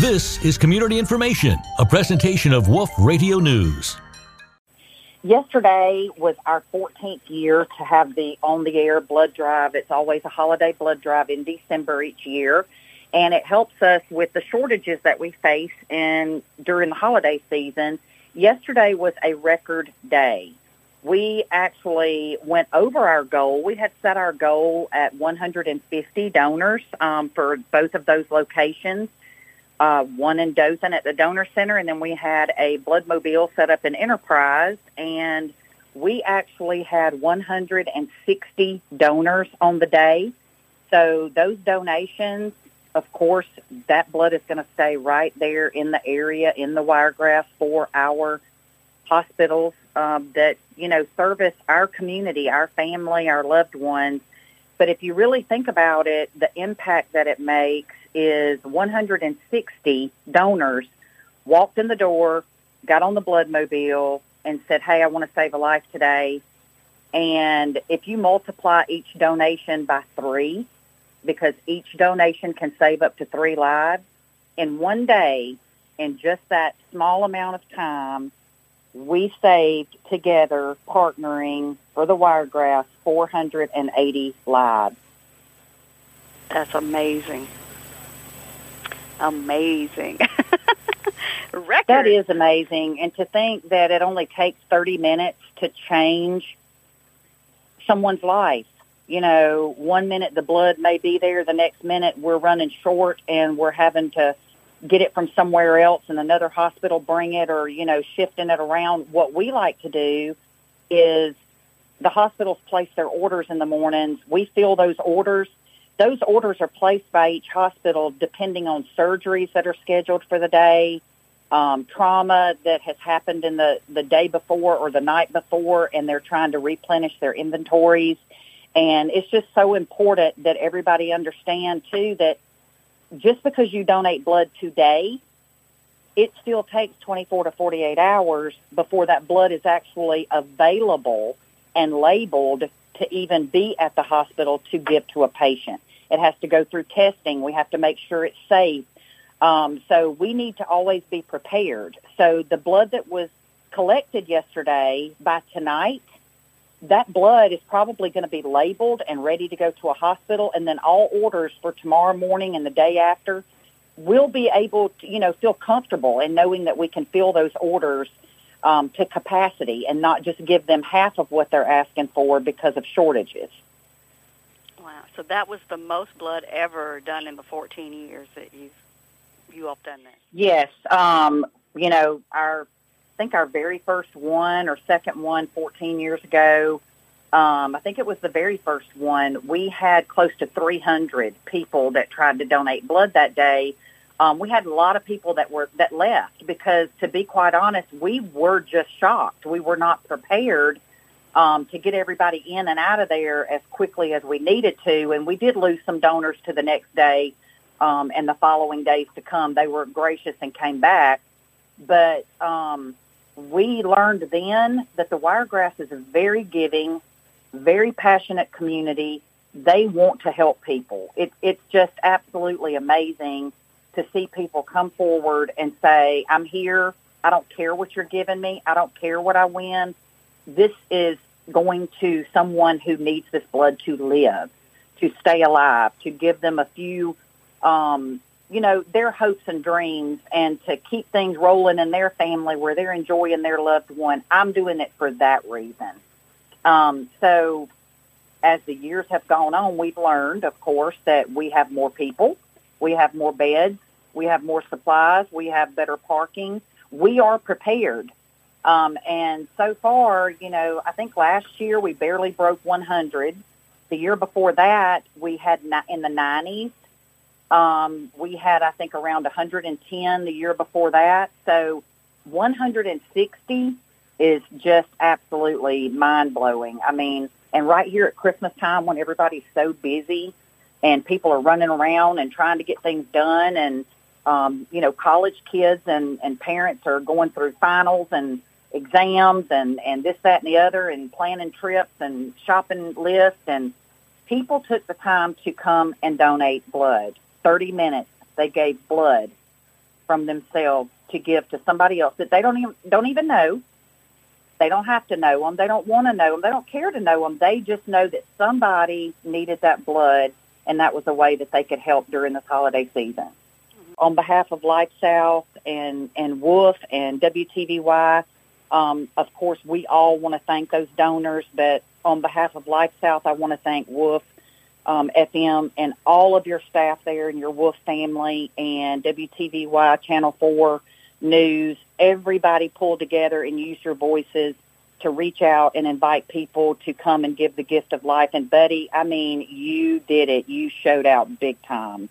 This is Community Information, a presentation of Wolf Radio News. Yesterday was our 14th year to have the on the air blood drive. It's always a holiday blood drive in December each year, and it helps us with the shortages that we face in during the holiday season. Yesterday was a record day. We actually went over our goal. We had set our goal at 150 donors um, for both of those locations uh, one in Dothan at the donor center, and then we had a blood mobile set up in Enterprise, and we actually had 160 donors on the day. So those donations, of course, that blood is going to stay right there in the area in the Wiregrass for our hospitals um, that you know service our community, our family, our loved ones. But if you really think about it, the impact that it makes is 160 donors walked in the door, got on the blood mobile, and said, hey, I want to save a life today. And if you multiply each donation by three, because each donation can save up to three lives, in one day, in just that small amount of time, we saved together, partnering for the Wiregrass, 480 lives. That's amazing amazing. Record. That is amazing. And to think that it only takes 30 minutes to change someone's life. You know, one minute the blood may be there, the next minute we're running short and we're having to get it from somewhere else and another hospital bring it or, you know, shifting it around. What we like to do is the hospitals place their orders in the mornings. We fill those orders those orders are placed by each hospital depending on surgeries that are scheduled for the day, um, trauma that has happened in the, the day before or the night before, and they're trying to replenish their inventories. And it's just so important that everybody understand, too, that just because you donate blood today, it still takes 24 to 48 hours before that blood is actually available and labeled to even be at the hospital to give to a patient. It has to go through testing. We have to make sure it's safe. Um, so we need to always be prepared. So the blood that was collected yesterday by tonight, that blood is probably going to be labeled and ready to go to a hospital. And then all orders for tomorrow morning and the day after will be able to, you know, feel comfortable in knowing that we can fill those orders um, to capacity and not just give them half of what they're asking for because of shortages. So that was the most blood ever done in the 14 years that you've you all done that. Yes. Um, you know, our I think our very first one or second one 14 years ago. Um, I think it was the very first one. We had close to 300 people that tried to donate blood that day. Um, we had a lot of people that were that left because, to be quite honest, we were just shocked. We were not prepared um, to get everybody in and out of there as quickly as we needed to. And we did lose some donors to the next day um, and the following days to come. They were gracious and came back. But um, we learned then that the Wiregrass is a very giving, very passionate community. They want to help people. It, it's just absolutely amazing to see people come forward and say, I'm here. I don't care what you're giving me. I don't care what I win this is going to someone who needs this blood to live, to stay alive, to give them a few, um, you know, their hopes and dreams and to keep things rolling in their family where they're enjoying their loved one. I'm doing it for that reason. Um, so as the years have gone on, we've learned, of course, that we have more people, we have more beds, we have more supplies, we have better parking. We are prepared um, and so far, you know, I think last year we barely broke 100. The year before that, we had in the 90s. Um, we had, I think, around 110 the year before that. So 160 is just absolutely mind blowing. I mean, and right here at Christmas time when everybody's so busy and people are running around and trying to get things done and um, you know, college kids and, and parents are going through finals and exams and, and this, that, and the other, and planning trips and shopping lists. And people took the time to come and donate blood. 30 minutes, they gave blood. from themselves to give to somebody else that they don't even don't even know. They don't have to know them. They don't want to know them. They don't care to know them. They just know that somebody needed that blood, and that was a way that they could help during this holiday season. Mm-hmm. On behalf of Life South and and Wolf and WTVY, um, of course, we all want to thank those donors, but on behalf of Life South, I want to thank Wolf um, FM and all of your staff there and your Wolf family and WTVY Channel 4 News. Everybody pulled together and used your voices to reach out and invite people to come and give the gift of life. And Buddy, I mean, you did it. You showed out big time.